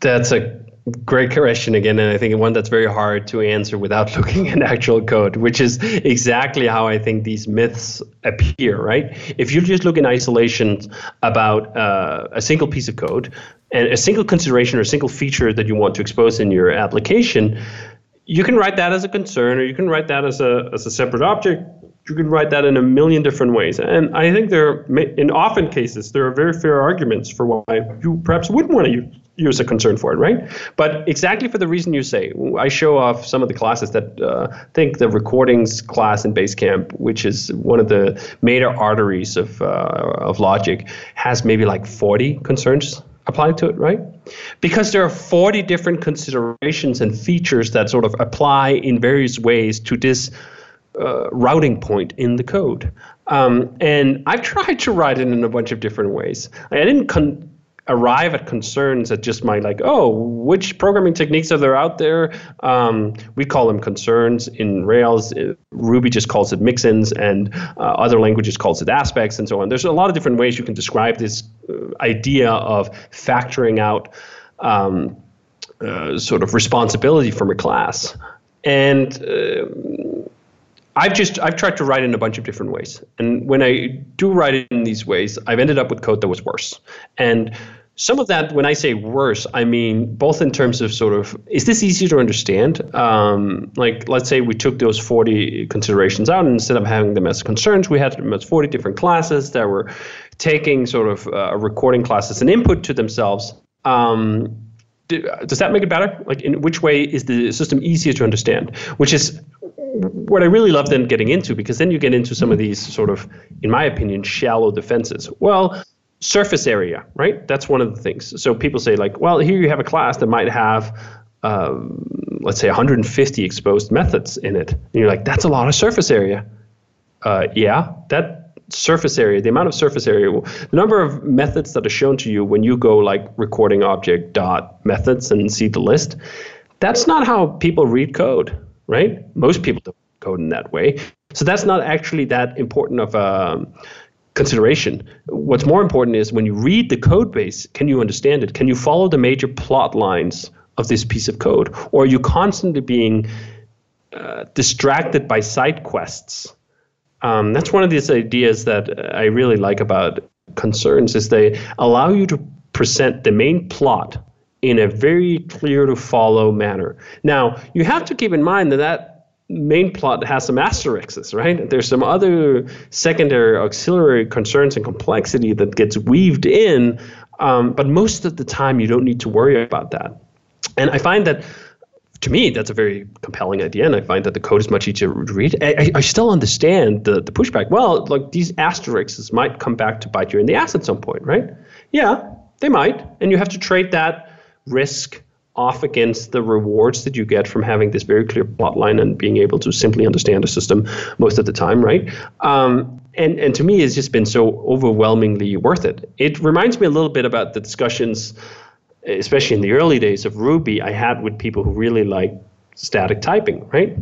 That's a great question again, and I think one that's very hard to answer without looking at actual code, which is exactly how I think these myths appear. Right? If you just look in isolation about uh, a single piece of code and a single consideration or a single feature that you want to expose in your application, you can write that as a concern, or you can write that as a as a separate object. You can write that in a million different ways, and I think there, in often cases, there are very fair arguments for why you perhaps wouldn't want to use use a concern for it, right? But exactly for the reason you say, I show off some of the classes that uh, think the recordings class in Basecamp, which is one of the major arteries of, uh, of logic, has maybe like 40 concerns applied to it, right? Because there are 40 different considerations and features that sort of apply in various ways to this uh, routing point in the code. Um, and I've tried to write it in a bunch of different ways. I didn't con- arrive at concerns that just might like, oh, which programming techniques are there out there? Um, we call them concerns in Rails. Uh, Ruby just calls it mixins, and uh, other languages calls it aspects, and so on. There's a lot of different ways you can describe this uh, idea of factoring out um, uh, sort of responsibility from a class, and uh, I've just I've tried to write in a bunch of different ways, and when I do write in these ways, I've ended up with code that was worse. And some of that, when I say worse, I mean both in terms of sort of is this easy to understand? Um, like, let's say we took those 40 considerations out, and instead of having them as concerns, we had them as 40 different classes that were taking sort of uh, recording classes and input to themselves. Um, does that make it better? Like, in which way is the system easier to understand? Which is what I really love then getting into, because then you get into some of these sort of, in my opinion, shallow defenses. Well, surface area, right? That's one of the things. So people say like, well, here you have a class that might have, um, let's say, 150 exposed methods in it, and you're like, that's a lot of surface area. Uh, yeah, that surface area, the amount of surface area, the number of methods that are shown to you when you go like recording object dot methods and see the list, that's not how people read code, right? Most people don't code in that way. So that's not actually that important of a um, consideration. What's more important is when you read the code base, can you understand it? Can you follow the major plot lines of this piece of code? Or are you constantly being uh, distracted by side quests? Um, that's one of these ideas that I really like about concerns is they allow you to present the main plot in a very clear to follow manner. Now, you have to keep in mind that that main plot has some asterisks, right? There's some other secondary auxiliary concerns and complexity that gets weaved in, um, but most of the time you don't need to worry about that. And I find that to me, that's a very compelling idea, and I find that the code is much easier to read. I, I still understand the, the pushback. Well, like these asterisks might come back to bite you in the ass at some point, right? Yeah, they might, and you have to trade that risk off against the rewards that you get from having this very clear plot line and being able to simply understand the system most of the time, right? Um, and and to me, it's just been so overwhelmingly worth it. It reminds me a little bit about the discussions, especially in the early days of Ruby, I had with people who really like static typing, right?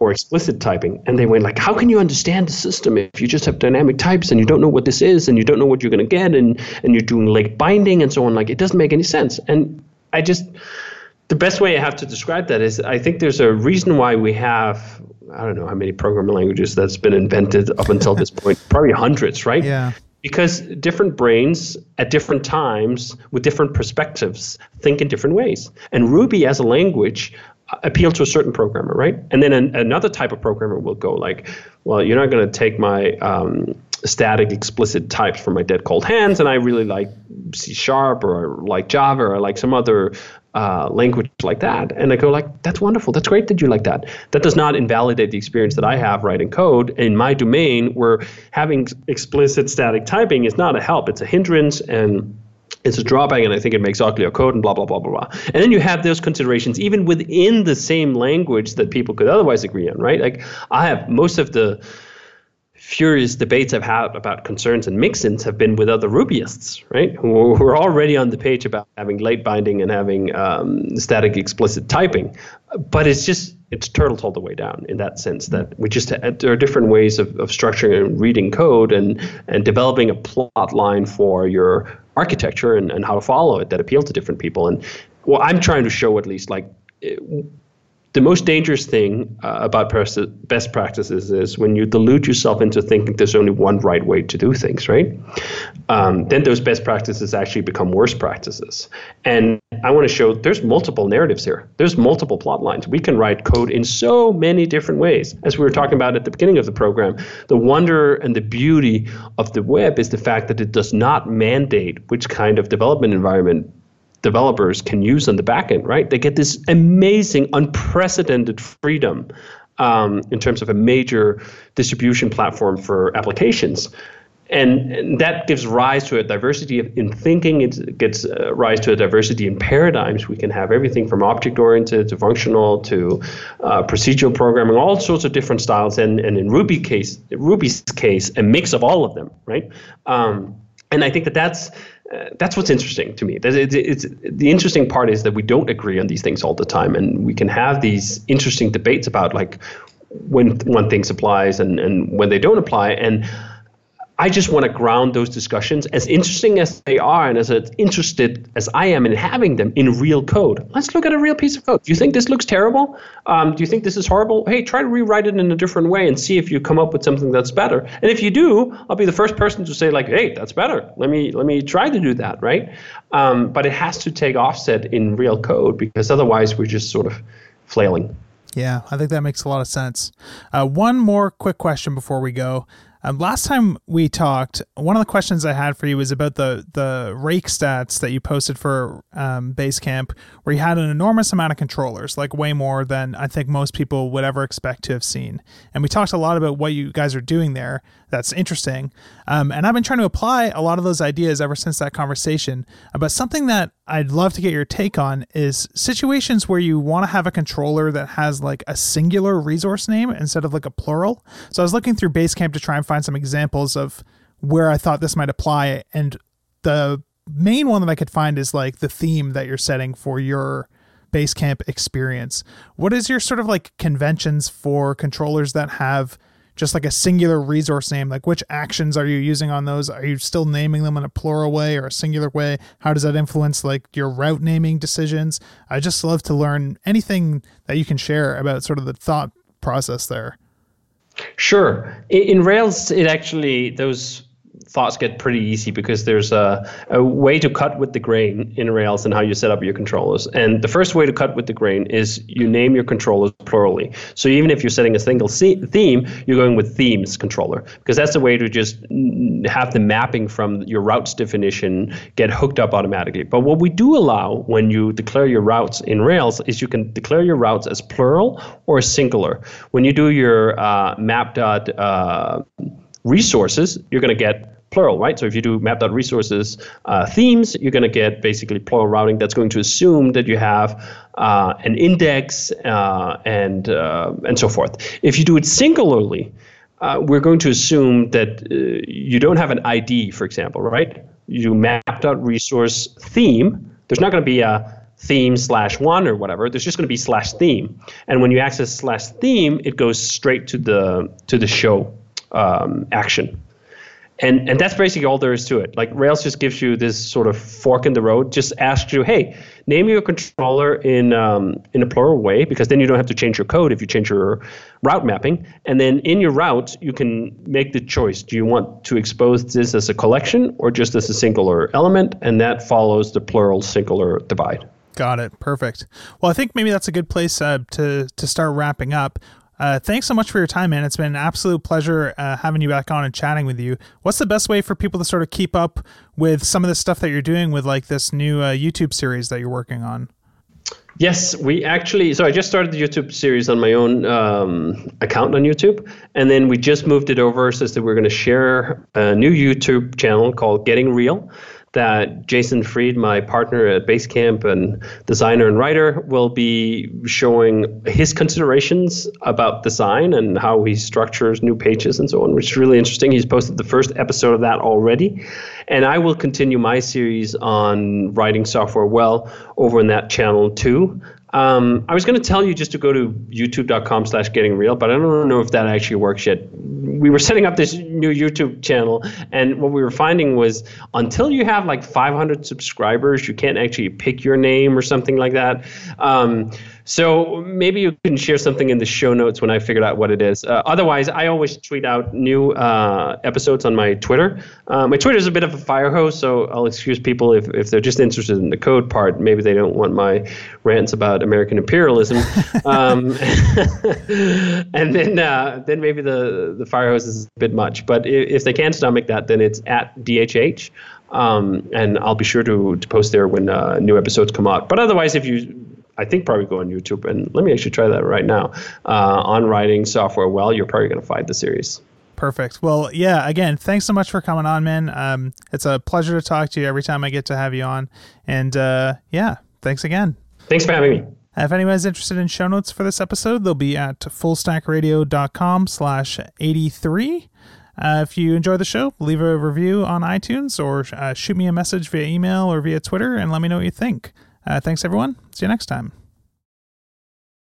Or explicit typing, and they went like, "How can you understand the system if you just have dynamic types and you don't know what this is and you don't know what you're going to get and and you're doing late binding and so on? Like, it doesn't make any sense." And I just the best way I have to describe that is I think there's a reason why we have I don't know how many programming languages that's been invented up until this point, probably hundreds, right? Yeah. Because different brains at different times with different perspectives think in different ways. And Ruby as a language uh, appeal to a certain programmer, right? And then an, another type of programmer will go like, well, you're not going to take my um, static explicit types for my dead cold hands, and I really like C sharp or I like Java or I like some other uh, language like that. And I go like, that's wonderful. That's great that you like that. That does not invalidate the experience that I have writing code in my domain where having explicit static typing is not a help. It's a hindrance and it's a drawback and I think it makes uglier code and blah, blah, blah, blah, blah. And then you have those considerations even within the same language that people could otherwise agree on, right? Like I have most of the furious debates I've had about concerns and mixins have been with other Rubyists, right? Who, are already on the page about having late binding and having um, static explicit typing. But it's just, it's turtles all the way down in that sense that we just, there are different ways of, of structuring and reading code and, and developing a plot line for your architecture and, and how to follow it that appeal to different people. And well, I'm trying to show at least like, it, the most dangerous thing uh, about best practices is when you delude yourself into thinking there's only one right way to do things, right? Um, then those best practices actually become worse practices. And I want to show there's multiple narratives here. There's multiple plot lines. We can write code in so many different ways. As we were talking about at the beginning of the program, the wonder and the beauty of the web is the fact that it does not mandate which kind of development environment developers can use on the backend, right? They get this amazing, unprecedented freedom um, in terms of a major distribution platform for applications. And, and, that gives rise to a diversity of, in thinking. It gets uh, rise to a diversity in paradigms. We can have everything from object-oriented to functional to uh, procedural programming, all sorts of different styles. And, and in Ruby case, Ruby's case, a mix of all of them, right? Um, and I think that that's uh, that's what's interesting to me. It's, it's, the interesting part is that we don't agree on these things all the time, and we can have these interesting debates about like when one thing applies and, and when they don't apply. And I just want to ground those discussions, as interesting as they are, and as interested as I am in having them in real code. Let's look at a real piece of code. Do you think this looks terrible? Um, do you think this is horrible? Hey, try to rewrite it in a different way and see if you come up with something that's better. And if you do, I'll be the first person to say like, "Hey, that's better. Let me let me try to do that." Right? Um, but it has to take offset in real code because otherwise we're just sort of flailing. Yeah, I think that makes a lot of sense. Uh, one more quick question before we go. Um, last time we talked, one of the questions I had for you was about the the rake stats that you posted for um, Basecamp, where you had an enormous amount of controllers, like way more than I think most people would ever expect to have seen. And we talked a lot about what you guys are doing there. That's interesting. Um, and I've been trying to apply a lot of those ideas ever since that conversation. But something that I'd love to get your take on is situations where you want to have a controller that has like a singular resource name instead of like a plural. So I was looking through Basecamp to try and find some examples of where I thought this might apply. And the main one that I could find is like the theme that you're setting for your Basecamp experience. What is your sort of like conventions for controllers that have just like a singular resource name like which actions are you using on those? Are you still naming them in a plural way or a singular way? How does that influence like your route naming decisions? I just love to learn anything that you can share about sort of the thought process there. Sure. In rails it actually those thoughts get pretty easy because there's a, a way to cut with the grain in Rails and how you set up your controllers. And the first way to cut with the grain is you name your controllers plurally. So even if you're setting a single theme, you're going with themes controller because that's the way to just have the mapping from your routes definition get hooked up automatically. But what we do allow when you declare your routes in Rails is you can declare your routes as plural or singular. When you do your uh, map dot uh, resources, you're going to get plural, right? So if you do map.resources uh, themes, you're going to get basically plural routing that's going to assume that you have uh, an index uh, and uh, and so forth. If you do it singularly, uh, we're going to assume that uh, you don't have an ID, for example, right? You do map.resource theme. There's not going to be a theme slash one or whatever. There's just going to be slash theme, and when you access slash theme, it goes straight to the to the show um, action. And and that's basically all there is to it. Like Rails just gives you this sort of fork in the road. Just asks you, hey, name your controller in um, in a plural way, because then you don't have to change your code if you change your route mapping. And then in your route, you can make the choice. Do you want to expose this as a collection or just as a singular element? And that follows the plural singular divide. Got it. Perfect. Well, I think maybe that's a good place uh, to to start wrapping up. Uh, thanks so much for your time, man. It's been an absolute pleasure uh, having you back on and chatting with you. What's the best way for people to sort of keep up with some of the stuff that you're doing with like this new uh, YouTube series that you're working on? Yes, we actually. So I just started the YouTube series on my own um, account on YouTube, and then we just moved it over so that we're going to share a new YouTube channel called Getting Real that Jason Fried, my partner at Basecamp and designer and writer, will be showing his considerations about design and how he structures new pages and so on, which is really interesting. He's posted the first episode of that already. And I will continue my series on writing software well over in that channel too. Um, I was going to tell you just to go to youtube.com slash getting real, but I don't know if that actually works yet. We were setting up this new YouTube channel, and what we were finding was until you have like 500 subscribers, you can't actually pick your name or something like that. Um, so maybe you can share something in the show notes when I figured out what it is. Uh, otherwise, I always tweet out new uh, episodes on my Twitter. Uh, my Twitter is a bit of a fire hose, so I'll excuse people if, if they're just interested in the code part. Maybe they don't want my rants about American imperialism. um, and then uh, then maybe the, the fire hose is a bit much. But if, if they can stomach that, then it's at DHH. Um, and I'll be sure to, to post there when uh, new episodes come out. But otherwise, if you I think probably go on YouTube and let me actually try that right now. Uh, on writing software well, you're probably going to find the series. Perfect. Well, yeah, again, thanks so much for coming on, man. Um, it's a pleasure to talk to you every time I get to have you on. And uh, yeah, thanks again. Thanks for having me. If anyone's interested in show notes for this episode, they'll be at fullstackradio.com slash 83. Uh, if you enjoy the show, leave a review on iTunes or uh, shoot me a message via email or via Twitter and let me know what you think. Uh, thanks, everyone. See you next time.